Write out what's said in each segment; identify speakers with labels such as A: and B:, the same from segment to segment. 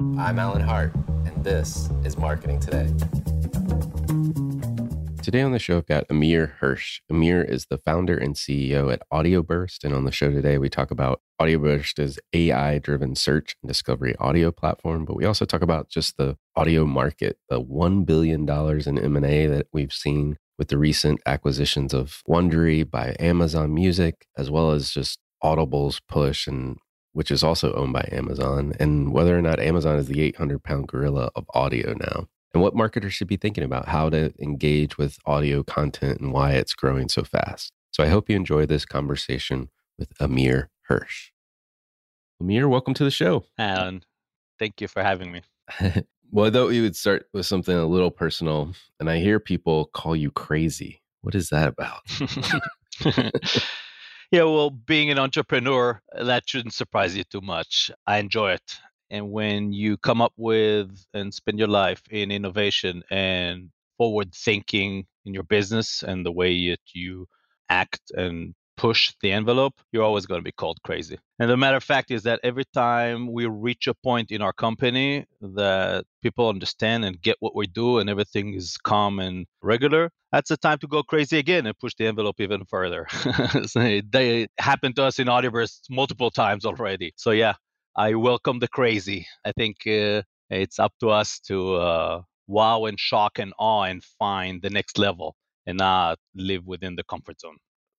A: I'm Alan Hart, and this is Marketing Today.
B: Today on the show, I've got Amir Hirsh. Amir is the founder and CEO at AudioBurst. And on the show today, we talk about AudioBurst AI driven search and discovery audio platform. But we also talk about just the audio market, the $1 billion in M&A that we've seen with the recent acquisitions of Wondery by Amazon Music, as well as just Audible's push and which is also owned by Amazon, and whether or not Amazon is the 800 pound gorilla of audio now and what marketers should be thinking about how to engage with audio content and why it's growing so fast. So I hope you enjoy this conversation with Amir Hirsh. Amir, welcome to the show.
C: Alan, thank you for having me.
B: well, I thought we would start with something a little personal. And I hear people call you crazy. What is that about?
C: yeah, well, being an entrepreneur, that shouldn't surprise you too much. I enjoy it and when you come up with and spend your life in innovation and forward thinking in your business and the way that you act and push the envelope, you're always going to be called crazy. And the matter of fact is that every time we reach a point in our company that people understand and get what we do and everything is calm and regular, that's the time to go crazy again and push the envelope even further. they happened to us in Audioburst multiple times already. So yeah, I welcome the crazy. I think uh, it's up to us to uh, wow and shock and awe and find the next level and not live within the comfort zone.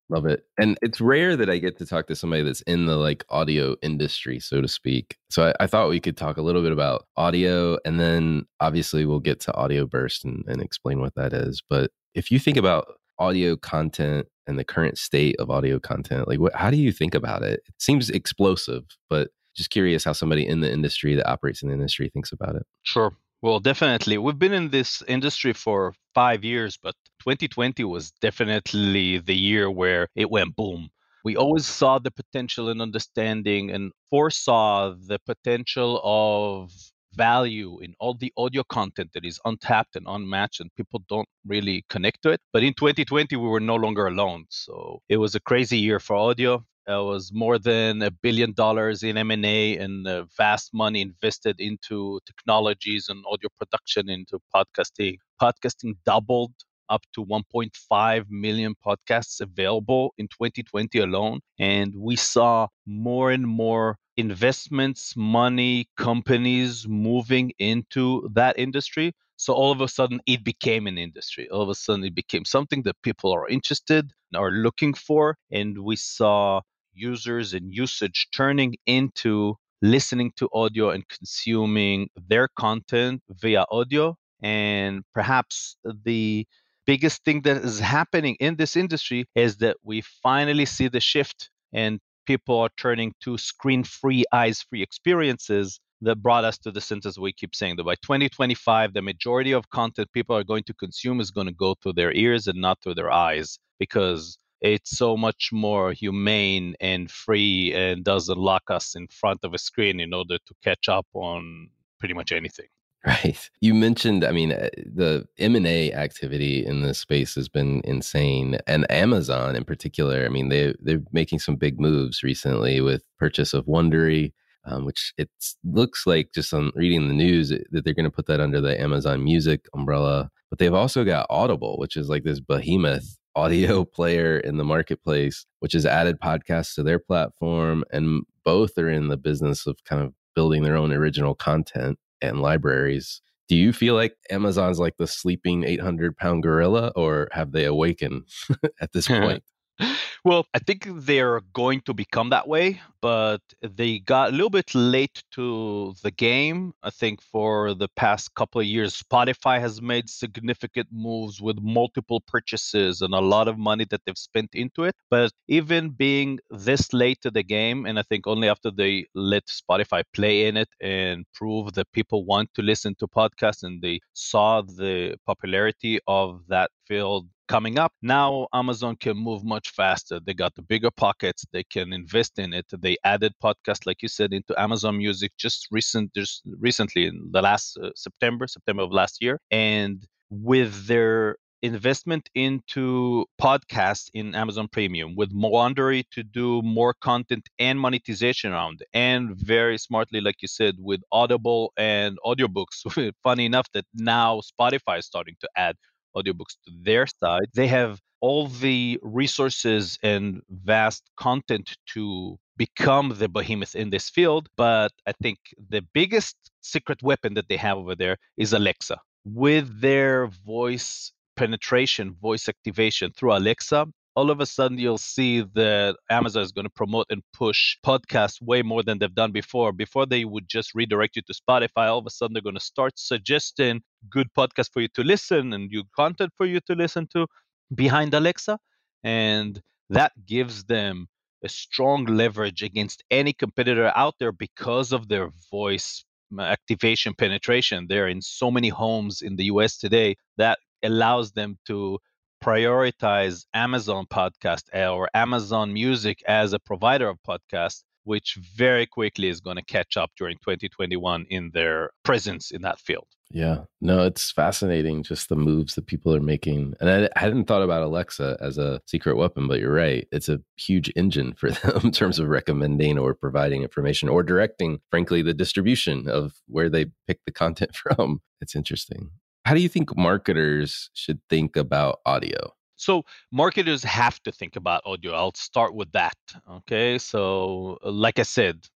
B: Love it. And it's rare that I get to talk to somebody that's in the like audio industry, so to speak. So I, I thought we could talk a little bit about audio and then obviously we'll get to AudioBurst and, and explain what that is. But if you think about audio content and the current state of audio content, like what, how do you think about it? It seems explosive, but just curious how somebody in the industry that operates in the industry thinks about it.
C: Sure. Well, definitely. We've been in this industry for five years, but 2020 was definitely the year where it went boom. We always saw the potential and understanding and foresaw the potential of value in all the audio content that is untapped and unmatched and people don't really connect to it. But in 2020, we were no longer alone. So it was a crazy year for audio It was more than a billion dollars in M&A and vast money invested into technologies and audio production into podcasting. Podcasting doubled up to 1.5 million podcasts available in 2020 alone. And we saw more and more investments, money, companies moving into that industry. So all of a sudden, it became an industry. All of a sudden, it became something that people are interested, are looking for. And we saw users and usage turning into listening to audio and consuming their content via audio. And perhaps the biggest thing that is happening in this industry is that we finally see the shift and people are turning to screen free, eyes free experiences that brought us to the sentence we keep saying that by 2025, the majority of content people are going to consume is going to go through their ears and not through their eyes because it's so much more humane and free and doesn't lock us in front of a screen in order to catch up on pretty much anything.
B: Right. You mentioned, I mean, uh, the M&A activity in this space has been insane and Amazon in particular, I mean, they they're making some big moves recently with purchase of Wondery, um, which it looks like just on reading the news that they're going to put that under the Amazon Music umbrella, but they've also got Audible, which is like this behemoth audio player in the marketplace, which has added podcasts to their platform and both are in the business of kind of building their own original content and libraries. Do you feel like Amazon's like the sleeping 800 pound gorilla, or have they awakened at this point?
C: Well, I think they're going to become that way, but they got a little bit late to the game. I think for the past couple of years, Spotify has made significant moves with multiple purchases and a lot of money that they've spent into it. But even being this late to the game, and I think only after they let Spotify play in it and prove that people want to listen to podcasts and they saw the popularity of that field coming up. Now Amazon can move much faster. They got the bigger pockets. They can invest in it. They added podcasts, like you said, into Amazon Music just recent, just recently in the last uh, September, September of last year, and with their investment into podcasts in Amazon Premium with Wondery to do more content and monetization around. And very smartly, like you said, with Audible and audiobooks. Funny enough that now Spotify is starting to add audiobooks to their side. They have all the resources and vast content to become the behemoth in this field. But I think the biggest secret weapon that they have over there is Alexa. With their voice penetration, voice activation through Alexa, all of a sudden you'll see that Amazon is going to promote and push podcasts way more than they've done before. Before they would just redirect you to Spotify, all of a sudden they're going to start suggesting good podcast for you to listen and new content for you to listen to behind Alexa. And that gives them a strong leverage against any competitor out there because of their voice mm, activation penetration. They're in so many homes in the US today that allows them to prioritize Amazon Podcast or Amazon Music as a provider of podcasts, which very quickly is going to catch up during 2021 in their presence in that field.
B: Yeah, no, it's fascinating just the moves that people are making. And I, I, hadn't thought about Alexa as a secret weapon, but you're right. It's a huge engine for them in terms of recommending or providing information or directing, frankly, the distribution of where they pick the content from. It's interesting. How do you think marketers should think about audio?
C: So marketers have to think about audio. I'll start with that. Okay. So, uh, like I said,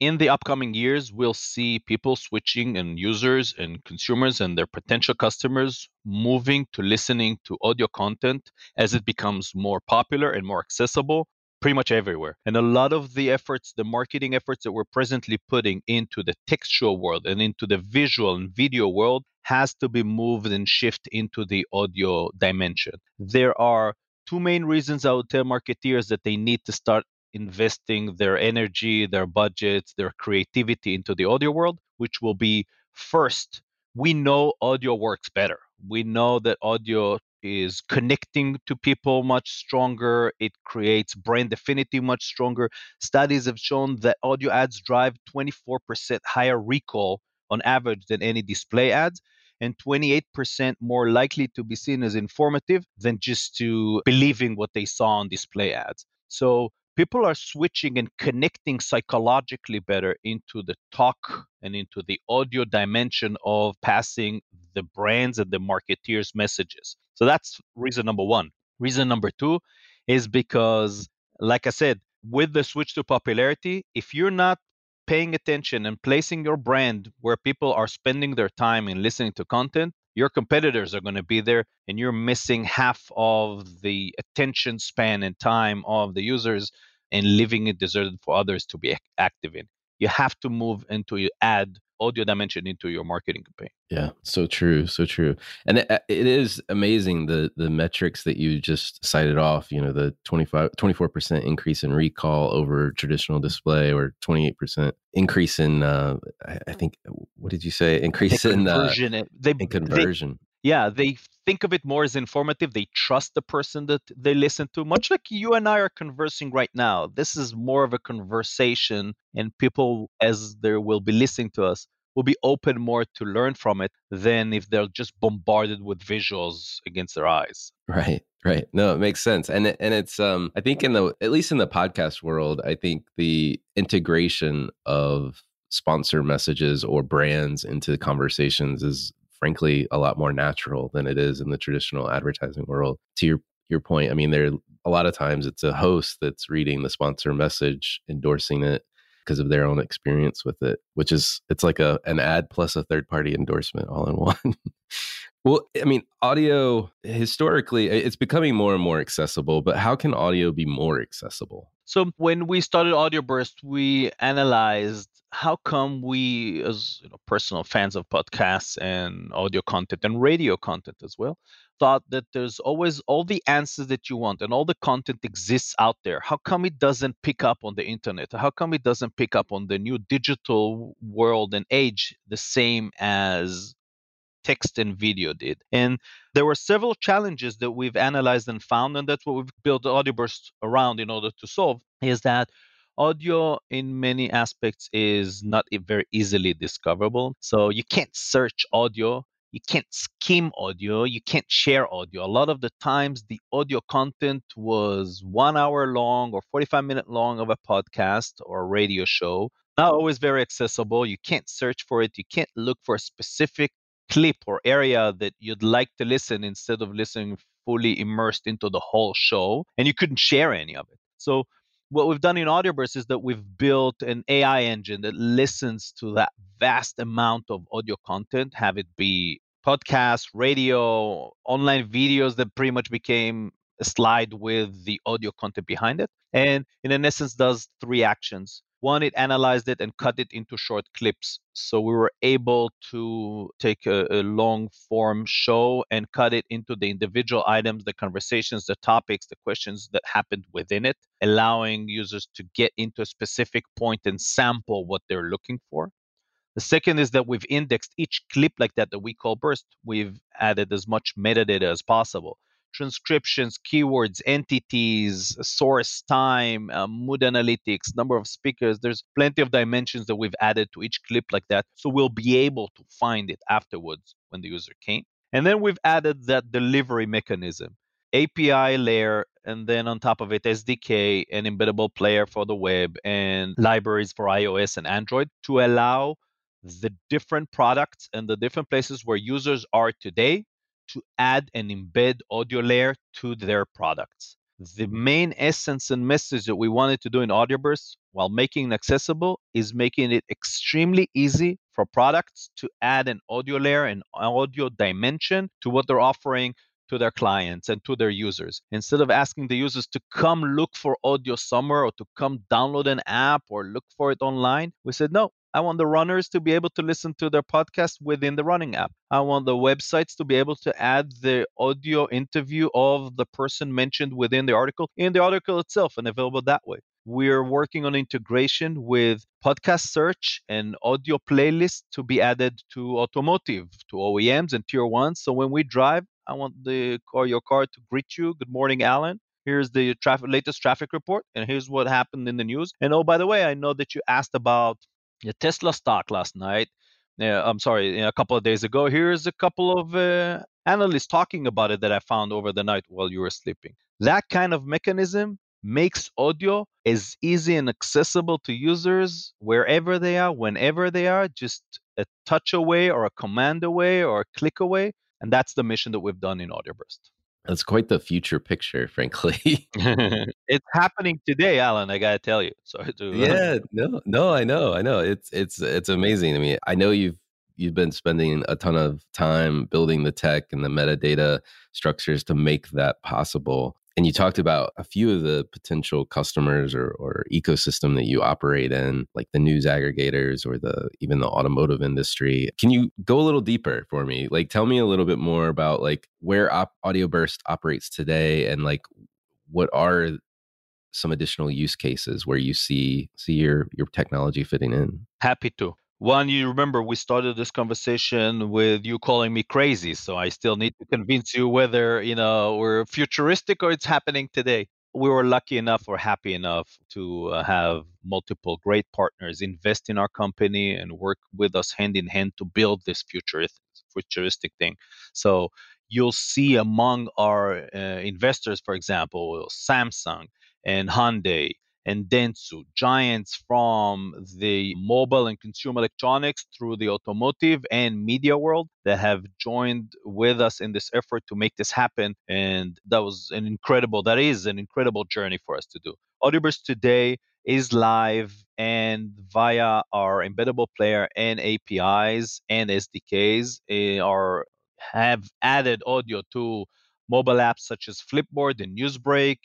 C: in the upcoming years, we'll see people switching and users and consumers and their potential customers moving to listening to audio content as it becomes more popular and more accessible pretty much everywhere. And a lot of the efforts, the marketing efforts that we're presently putting into the textual world and into the visual and video world has to be moved and shift into the audio dimension. There are two main reasons I would tell marketeers that they need to start investing their energy, their budgets, their creativity into the audio world, which will be first, we know audio works better. We know that audio is connecting to people much stronger. It creates brand affinity much stronger. Studies have shown that audio ads drive 24% higher recall on average than any display ads and 28% more likely to be seen as informative than just to believing what they saw on display ads. So people are switching and connecting psychologically better into the talk and into the audio dimension of passing the brands and the marketeers' messages. So that's reason number one. Reason number two is because, like I said, with the switch to popularity, if you're not paying attention and placing your brand where people are spending their time and listening to content, your competitors are going to be there and you're missing half of the attention span and time of the users and leaving it deserted for others to be active in. You have to move into your ad audio dimension into your marketing campaign.
B: Yeah, so true, so true. And it, it is amazing the the metrics that you just cited off, you know, the 25 24% increase in recall over traditional display or 28% increase in uh I, I think what did you say? Increase in
C: conversion.
B: Uh,
C: they,
B: in conversion.
C: Yeah, they think of it more as informative. They trust the person that they listen to, much like you and I are conversing right now. This is more of a conversation, and people, as they will be listening to us, will be open more to learn from it than if they're just bombarded with visuals against their eyes.
B: Right, right. No, it makes sense, and and it's um I think in the at least in the podcast world, I think the integration of sponsor messages or brands into conversations is frankly a lot more natural than it is in the traditional advertising world. To your your point, I mean, there a lot of times it's a host that's reading the sponsor message, endorsing it because of their own experience with it, which is it's like a an ad plus a third party endorsement all in one. Well, I mean, audio historically it's becoming more and more accessible, but how can audio be more accessible?
C: So when we started Audio Burst, we analyzed how come we, as you know, personal fans of podcasts and audio content and radio content as well, thought that there's always all the answers that you want and all the content exists out there. How come it doesn't pick up on the internet? How come it doesn't pick up on the new digital world and age the same as text and video did? And there were several challenges that we've analyzed and found, and that's what we've built the AudioBurst around in order to solve. Is that audio in many aspects is not very easily discoverable. So you can't search audio, you can't skim audio, you can't share audio. A lot of the times the audio content was one hour long or 45 minute long of a podcast or a radio show. Not always very accessible. You can't search for it. You can't look for a specific clip or area that you'd like to listen instead of listening fully immersed into the whole show. And you couldn't share any of it. So what we've done in Audioburst is that we've built an AI engine that listens to that vast amount of audio content, have it be podcasts, radio, online videos that pretty much became a slide with the audio content behind it. And in an essence, does three actions. One, it analyzed it and cut it into short clips. So we were able to take a, a, long form show and cut it into the individual items, the conversations, the topics, the questions that happened within it, allowing users to get into a specific point and sample what they're looking for. The second is that we've indexed each clip like that that we call burst. We've added as much metadata as possible transcriptions, keywords, entities, source, time, uh, mood analytics, number of speakers. There's plenty of dimensions that we've added to each clip like that. So we'll be able to find it afterwards when the user came. And then we've added that delivery mechanism. API layer, and then on top of it, SDK, an embeddable player for the web, and libraries for iOS and Android to allow the different products and the different places where users are today to add and embed audio layer to their products. The main essence and message that we wanted to do in AudioBurst while making it accessible is making it extremely easy for products to add an audio layer and audio dimension to what they're offering to their clients and to their users. Instead of asking the users to come look for audio somewhere or to come download an app or look for it online, we said, no, I want the runners to be able to listen to their podcast within the running app. I want the websites to be able to add the audio interview of the person mentioned within the article in the article itself and available that way. We're working on integration with podcast search and audio playlists to be added to automotive, to OEMs and tier ones. So when we drive, I want the car, your car to greet you. Good morning, Alan. Here's the traffic, latest traffic report, and here's what happened in the news. And oh, by the way, I know that you asked about the Tesla stock last night. I'm sorry, a couple of days ago. Here's a couple of uh, analysts talking about it that I found over the night while you were sleeping. That kind of mechanism makes audio as easy and accessible to users wherever they are, whenever they are, just a touch away or a command away or a click away. And that's the mission that we've done in AudioBurst.
B: That's quite the future picture, frankly.
C: it's happening today, Alan. I gotta tell you. Sorry to.
B: Uh, yeah, no, no, I know, I know. It's it's it's amazing. I mean, I know you've you've been spending a ton of time building the tech and the metadata structures to make that possible. And you talked about a few of the potential customers or, or ecosystem that you operate in, like the news aggregators or the even the automotive industry. Can you go a little deeper for me? Like, tell me a little bit more about like where op- AudioBurst operates today, and like what are some additional use cases where you see see your your technology fitting in.
C: Happy to. One, you remember we started this conversation with you calling me crazy, so I still need to convince you whether you know we're futuristic or it's happening today. We were lucky enough or happy enough to uh, have multiple great partners invest in our company and work with us hand in hand to build this futuristic futuristic thing. So you'll see among our uh, investors, for example, Samsung and Hyundai and Dentsu, giants from the mobile and consumer electronics through the automotive and media world that have joined with us in this effort to make this happen. And that was an incredible, that is an incredible journey for us to do. AudioBurst today is live and via our embeddable player and APIs and SDKs are have added audio to mobile apps such as Flipboard and Newsbreak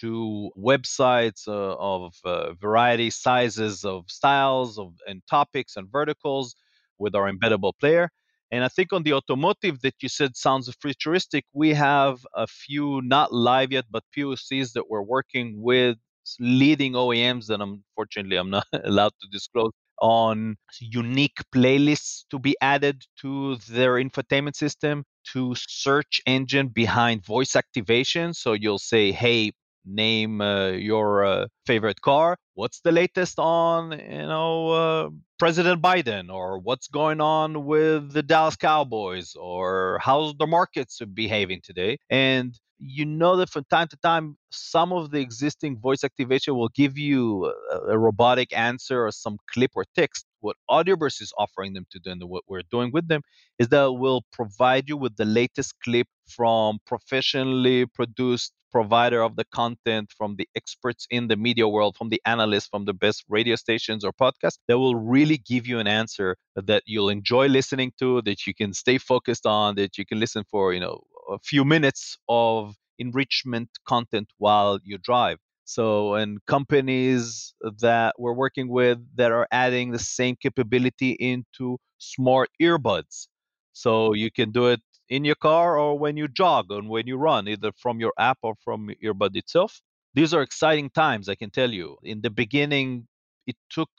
C: to websites uh, of uh, variety sizes of styles of and topics and verticals with our embeddable player. And i think on the automotive that you said sounds futuristic we have a few not live yet but pocs that we're working with leading oems that unfortunately i'm not allowed to disclose on unique playlists to be added to their infotainment system to search engine behind voice activation. So you'll say hey name uh, your uh, favorite car what's the latest on you know uh, president biden? Or what's going on with the dallas cowboys? Or how's the markets behaving today? And you know that from time to time some of the existing voice activation will give you a, a robotic answer or some clip or text. What audioburst is offering them to do and what we're doing with them is that we'll provide you with the latest clip from professionally produced provider of the content, from the experts in the media world, from the analysts, from the best radio stations or podcasts that will really give you an answer that you'll enjoy listening to, that you can stay focused on, that you can listen for, you know, a few minutes of enrichment content while you drive. So, and companies that we're working with that are adding the same capability into smart earbuds. So you can do it in your car or when you jog and when you run, either from your app or from your bud itself. These are exciting times, I can tell you. In the beginning, it took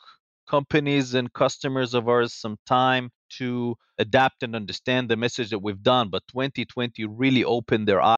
C: companies and customers of ours some time to adapt and understand the message that we've done, but 2020 really opened their eyes.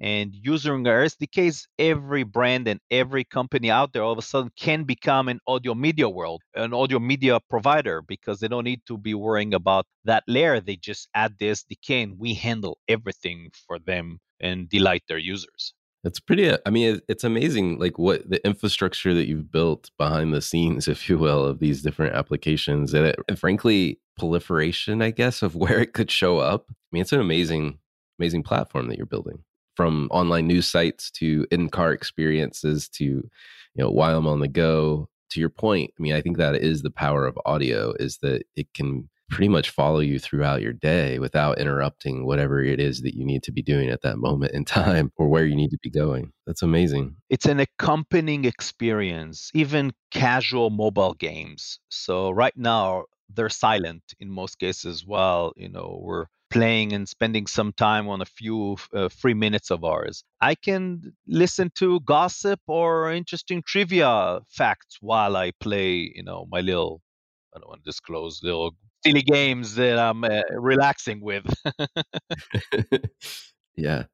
C: and using our SDKs, every brand and every company out there all of a sudden can become an audio media world, an audio media provider because they don't need to be worrying about that layer. They just add the SDK and we handle everything for them and delight their users.
B: It's pretty, uh, I mean, it's amazing, like what the infrastructure that you've built behind the scenes, if you will, of these different applications. And, it, and frankly, proliferation, I guess, of where it could show up. I mean, it's an amazing, amazing platform that you're building from online news sites to in-car experiences to you know while i'm on the go to your point, I mean, I think that is the power of audio is that it can pretty much follow you throughout your day without interrupting whatever it is that you need to be doing at that moment in time or where you need to be going. That's amazing.
C: It's an accompanying experience, even casual mobile games. So right now they're silent in most cases while, you know, we're playing and spending some time on a few uh, free minutes of ours. I can listen to gossip or interesting trivia facts while I play, you know, my little I don't want to disclose little silly games that I'm uh, relaxing with.
B: yeah.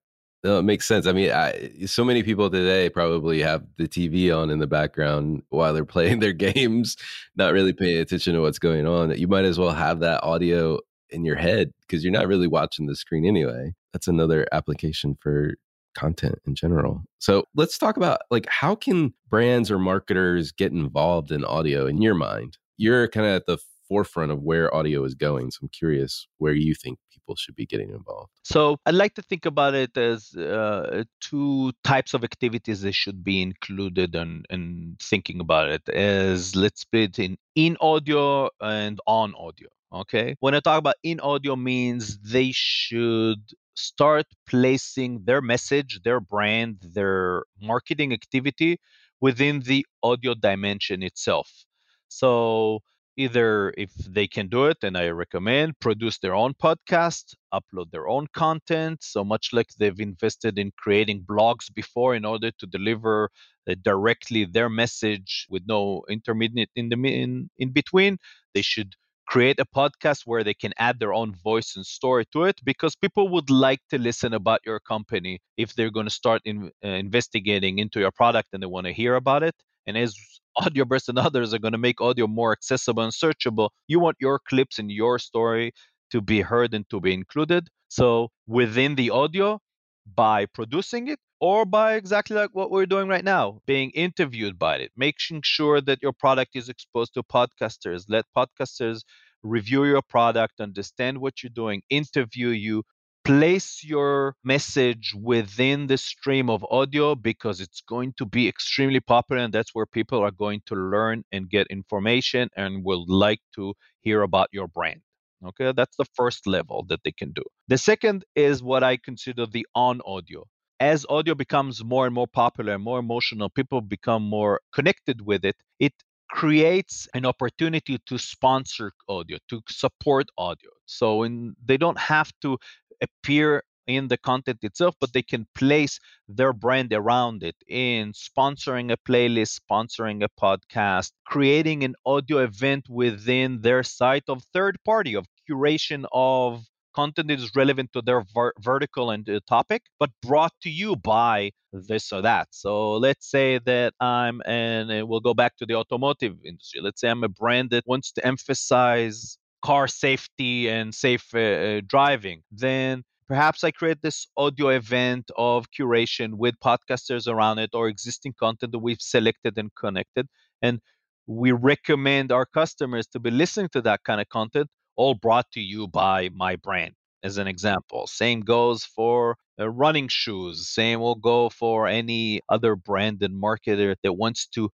B: No, it makes sense. I mean, I, so many people today probably have the TV on in the background while they're playing their games, not really paying attention to what's going on. You might as well have that audio in your head because you're not really watching the screen anyway. That's another application for content in general. So let's talk about like how can brands or marketers get involved in audio in your mind? You're kind of at the forefront of where audio is going. So I'm curious where you think people should be getting involved.
C: So I'd like to think about it as uh, two types of activities that should be included and in, in thinking about it as let's split in in audio and on audio. Okay. When I talk about in audio means they should start placing their message, their brand, their marketing activity within the audio dimension itself. So either if they can do it and i recommend produce their own podcast upload their own content. So much like they've invested in creating blogs before in order to deliver uh, directly their message with no intermediate in the in, in between they should create a podcast where they can add their own voice and story to it because people would like to listen about your company if they're going to start in, uh, investigating into your product and they want to hear about it. And as Audioburst and others are going to make audio more accessible and searchable, you want your clips and your story to be heard and to be included. So within the audio, by producing it or by exactly like what we're doing right now, being interviewed by it, making sure that your product is exposed to podcasters, let podcasters review your product, understand what you're doing, interview you, place your message within the stream of audio because it's going to be extremely popular and that's where people are going to learn and get information and will like to hear about your brand okay? That's the first level that they can do. The second is what i consider the on audio. As audio becomes more and more popular more emotional people become more connected with it it creates an opportunity to sponsor audio to support audio. So in, they don't have to appear in the content itself, but they can place their brand around it in sponsoring a playlist, sponsoring a podcast, creating an audio event within their site of third party, of curation of content that is relevant to their ver- vertical and uh, topic, but brought to you by this or that. So let's say that I'm, and uh, we'll go back to the automotive industry. Let's say I'm a brand that wants to emphasize car safety and safe uh, uh, driving, then perhaps I create this audio event of curation with podcasters around it or existing content that we've selected and connected. And we recommend our customers to be listening to that kind of content, all brought to you by my brand, as an example. Same goes for uh, running shoes. Same will go for any other brand and marketer that wants to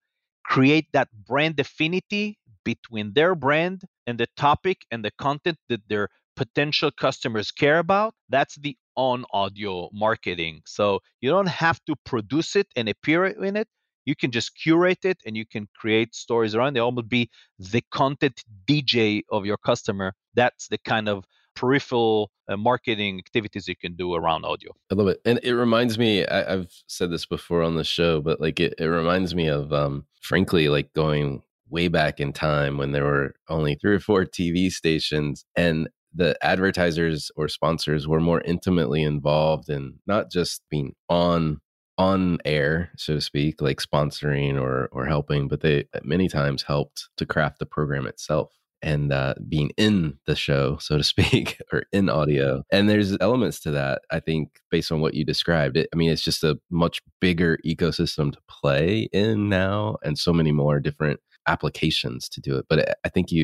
C: create that brand affinity between their brand and the topic and the content that their potential customers care about, that's the on audio marketing. So you don't have to produce it and appear in it. You can just curate it and you can create stories around. It. Almost be the content DJ of your customer. That's the kind of peripheral uh, marketing activities you can do around audio.
B: I love it, and it reminds me. I, have said this before on the show, but like it, it reminds me of, um, frankly, like going way back in time when there were only three or four TV stations and the advertisers or sponsors were more intimately involved in not just being on on air so to speak like sponsoring or or helping but they many times helped to craft the program itself and uh, being in the show, so to speak, or in audio. And there's elements to that, I think, based on what you described. It, I mean, it's just a much bigger ecosystem to play in now, and so many more different applications to do it. But eh, I think you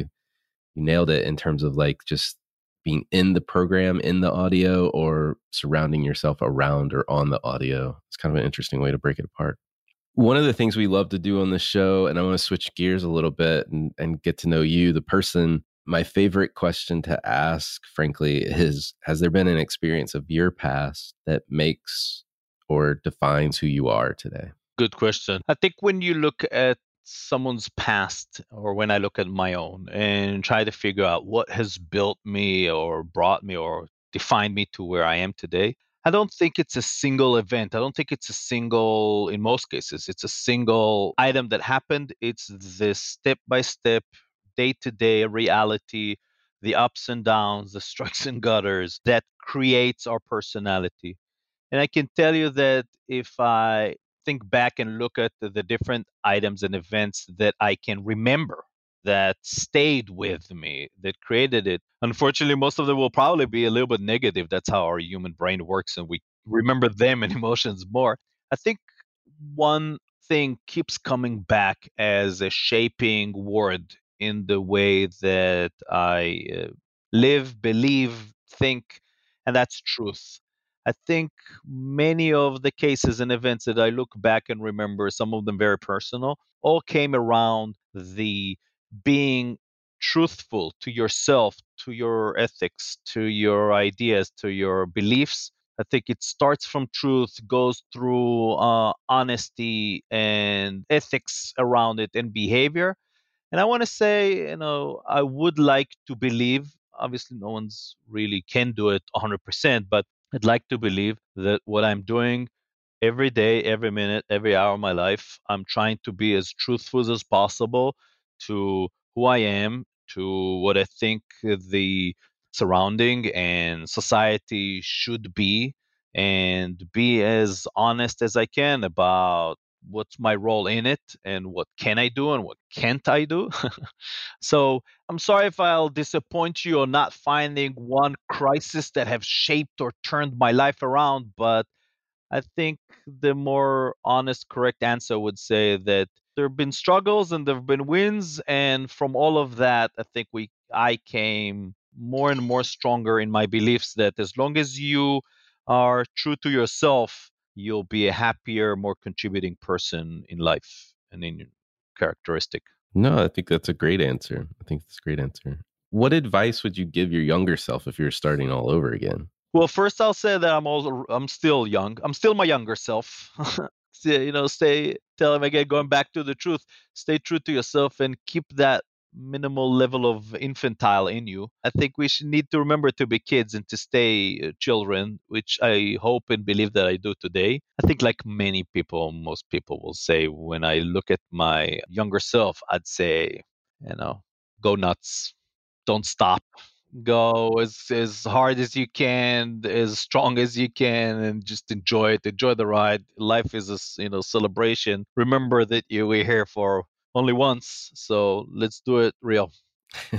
B: you nailed it in terms of like just being in the program in the audio or surrounding yourself around or on the audio. It's kind of an interesting way to break it apart. One of the things we love to do on the show, and I want to switch gears a little bit and, and get to know you, the person. My favorite question to ask, frankly, is Has there been an experience of your past that makes or defines who you are today?
C: Good question. I think when you look at someone's past or when I look at my own and try to figure out what has built me or brought me or defined me to where I am today, I don't think it's a single event. I don't think it's a single, in most cases, it's a single item that happened. It's this step by step, day to day reality, the ups and downs, the strikes and gutters that creates our personality. And I can tell you that if I think back and look at the, the different items and events that I can remember that stayed with me, that created it. Unfortunately, most of them will probably be a little bit negative. That's how our human brain works, and we remember them and emotions more. I think one thing keeps coming back as a shaping word in the way that I uh, live, believe, think, and that's truth. I think many of the cases and events that I look back and remember, some of them very personal, all came around the being truthful to yourself, to your ethics, to your ideas, to your beliefs. I think it starts from truth, goes through uh, honesty and ethics around it and behavior. And I want to say, you know, I would like to believe, obviously, no one's really can do it 100%, but I'd like to believe that what I'm doing every day, every minute, every hour of my life, I'm trying to be as truthful as possible to who I am, to what I think the surrounding and society should be, and be as honest as I can about what's my role in it and what can I do and what can't I do. so I'm sorry if I'll disappoint you on not finding one crisis that have shaped or turned my life around, but I think the more honest, correct answer would say that there have been struggles and there have been wins, and from all of that, I think we I came more and more stronger in my beliefs that as long as you are true to yourself, you'll be a happier, more contributing person in life and in characteristic.
B: No, I think that's a great answer. I think that's a great answer. What advice would you give your younger self if you're starting all over again?
C: Well, first I'll say that I'm also I'm still young. I'm still my younger self. you know, stay tell him again, going back to the truth, stay true to yourself and keep that minimal level of infantile in you. I think we should need to remember to be kids and to stay uh, children, which I hope and believe that I do today. I think, like many people, most people will say, when I look at my younger self, I'd say, you know, go nuts, don't stop, go as as hard as you can, as strong as you can, and just enjoy it. Enjoy the ride. Life is a you know celebration. Remember that you were here for only once, so let's do it real.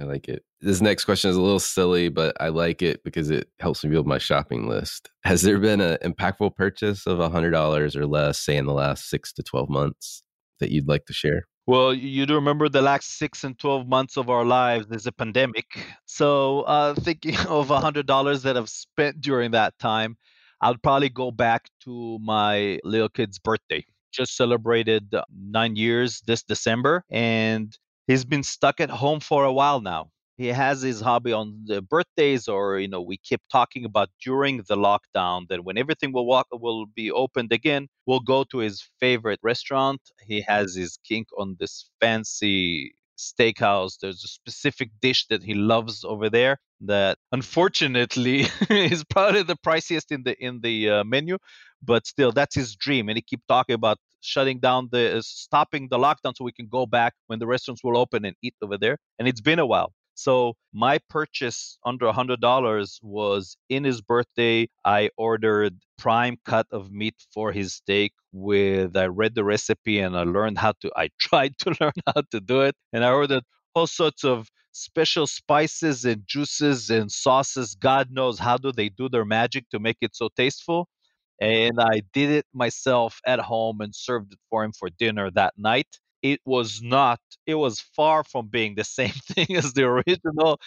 B: I like it. This next question is a little silly, but I like it because it helps me build my shopping list. Has there been an impactful purchase of $100 or less, say in the last six to 12 months, that you'd like to share?
C: Well, you do remember the last six and 12 months of our lives is a pandemic. So, uh, thinking of $100 that I've spent during that time, I'll probably go back to my little kid's birthday. Just celebrated uh, nine years this December, and he's been stuck at home for a while now. He has his hobby on the birthdays or you know we keep talking about during the lockdown that when everything will walk will be opened again we'll go to his favorite restaurant. He has his kink on this fancy steakhouse there's a specific dish that he loves over there that unfortunately is probably the priciest in the in the uh, menu but still that's his dream and he keep talking about shutting down the uh, stopping the lockdown so we can go back when the restaurants will open and eat over there and it's been a while so my purchase under a hundred dollars was in his birthday. I ordered prime cut of meat for his steak with I read the recipe and I learned how to I tried to learn how to do it. And I ordered all sorts of special spices and juices and sauces. God knows how do they do their magic to make it so tasteful. And I did it myself at home and served it for him for dinner that night it was not it was far from being the same thing as the original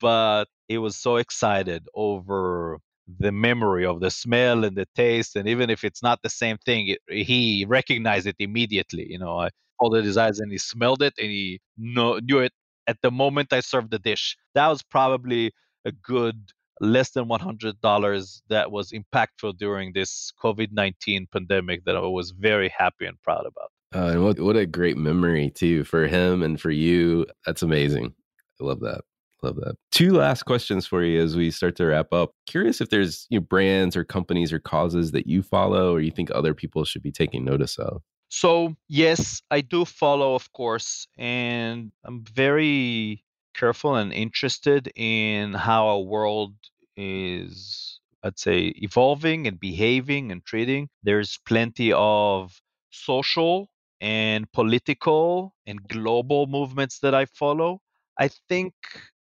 C: but it was so excited over the memory of the smell and the taste, and even if it's not the same thing, it, he recognized it immediately. You know, I folded his eyes and he smelled it and he know, knew it at the moment I served the dish. That was probably a good less than $100 that was impactful during this COVID 19 pandemic that I was very happy and proud about.
B: Uh, and what, what a great memory, too, for him and for you. That's amazing. I love that. Love that. Two last questions for you as we start to wrap up. Curious if there's you know, brands or companies or causes that you follow or you think other people should be taking notice of.
C: So, yes, I do follow, of course, and I'm very careful and interested in how our world is, I'd say, evolving and behaving and treating. There's plenty of social and political and global movements that I follow. I think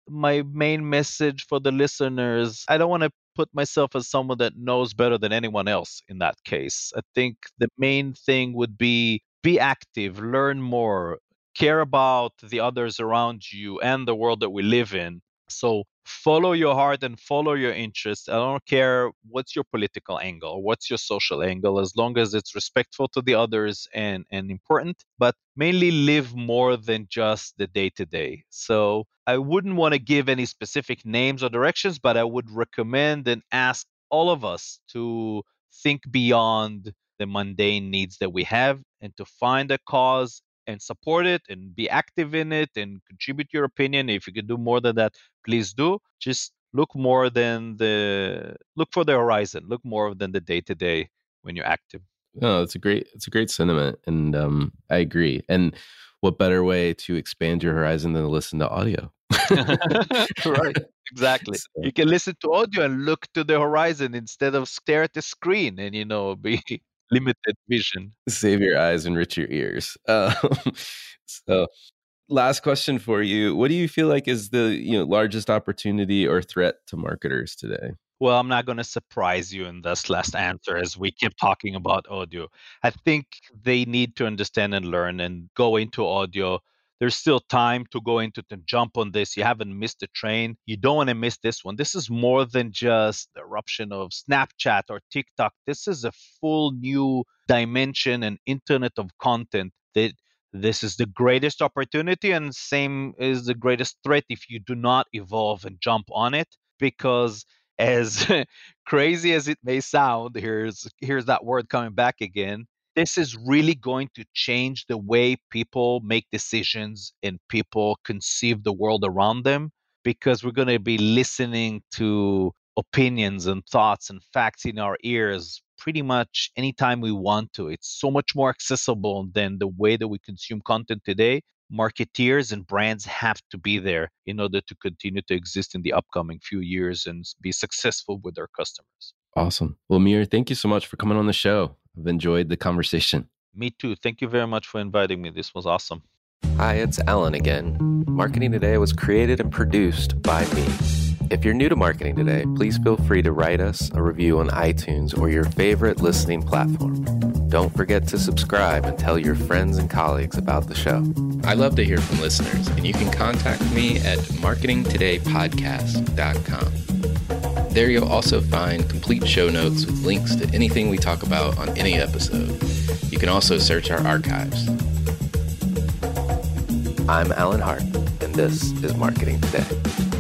C: my main message for the listeners I don't want to put myself as someone that knows better than anyone else in that case. I think the main thing would be be active, learn more, care about the others around you and the world that we live in. So follow your heart and follow your interests. I don't care what's your political angle, what's your social angle, as long as it's respectful to the others and, and important, but mainly live more than just the day to day. So I wouldn't want to give any specific names or directions, but I would recommend and ask all of us to think beyond the mundane needs that we have and to find a cause and support it and be active in it and contribute your opinion. If you can do more than that, please do. Just look more than the look for the horizon. Look more than the day to day when you're active.
B: Oh, it's a great it's a great sentiment, and um, I agree. And what better way to expand your horizon than to listen to audio?
C: right, exactly. So. You can listen to audio and look to the horizon instead of stare at the screen, and you know be limited vision.
B: Save your eyes, and enrich your ears. Um, so, last question for you: What do you feel like is the you know largest opportunity or threat to marketers today?
C: Well, I'm not going to surprise you in this last answer as we keep talking about audio. I think they need to understand and learn and go into audio there's still time to go into to jump on this. You haven't missed the train. You don't want to miss this one. This is more than just the eruption of Snapchat or TikTok. This is a full new dimension and internet of content that this is the greatest opportunity and same is the greatest threat if you do not evolve and jump on it because as crazy as it may sound here's here's that word coming back again this is really going to change the way people make decisions and people conceive the world around them because we're going to be listening to opinions and thoughts and facts in our ears pretty much anytime we want to. It's so much more accessible than the way that we consume content today. Marketeers and brands have to be there in order to continue to exist in the upcoming few years and be successful with their customers.
B: Awesome. Well, Amir, thank you so much for coming on the show. I've enjoyed the conversation.
C: Me too. Thank you very much for inviting me. This was awesome.
A: Hi, it's Alan again. Marketing Today was created and produced by me. If you're new to Marketing Today, please feel free to write us a review on iTunes or your favorite listening platform. Don't forget to subscribe and tell your friends and colleagues about the show.
B: I love to hear from listeners, and you can contact me at marketingtodaypodcast.com. There you'll also find complete show notes with links to anything we talk about on any episode. You can also search our archives.
A: I'm Alan Hart, and this is Marketing Today.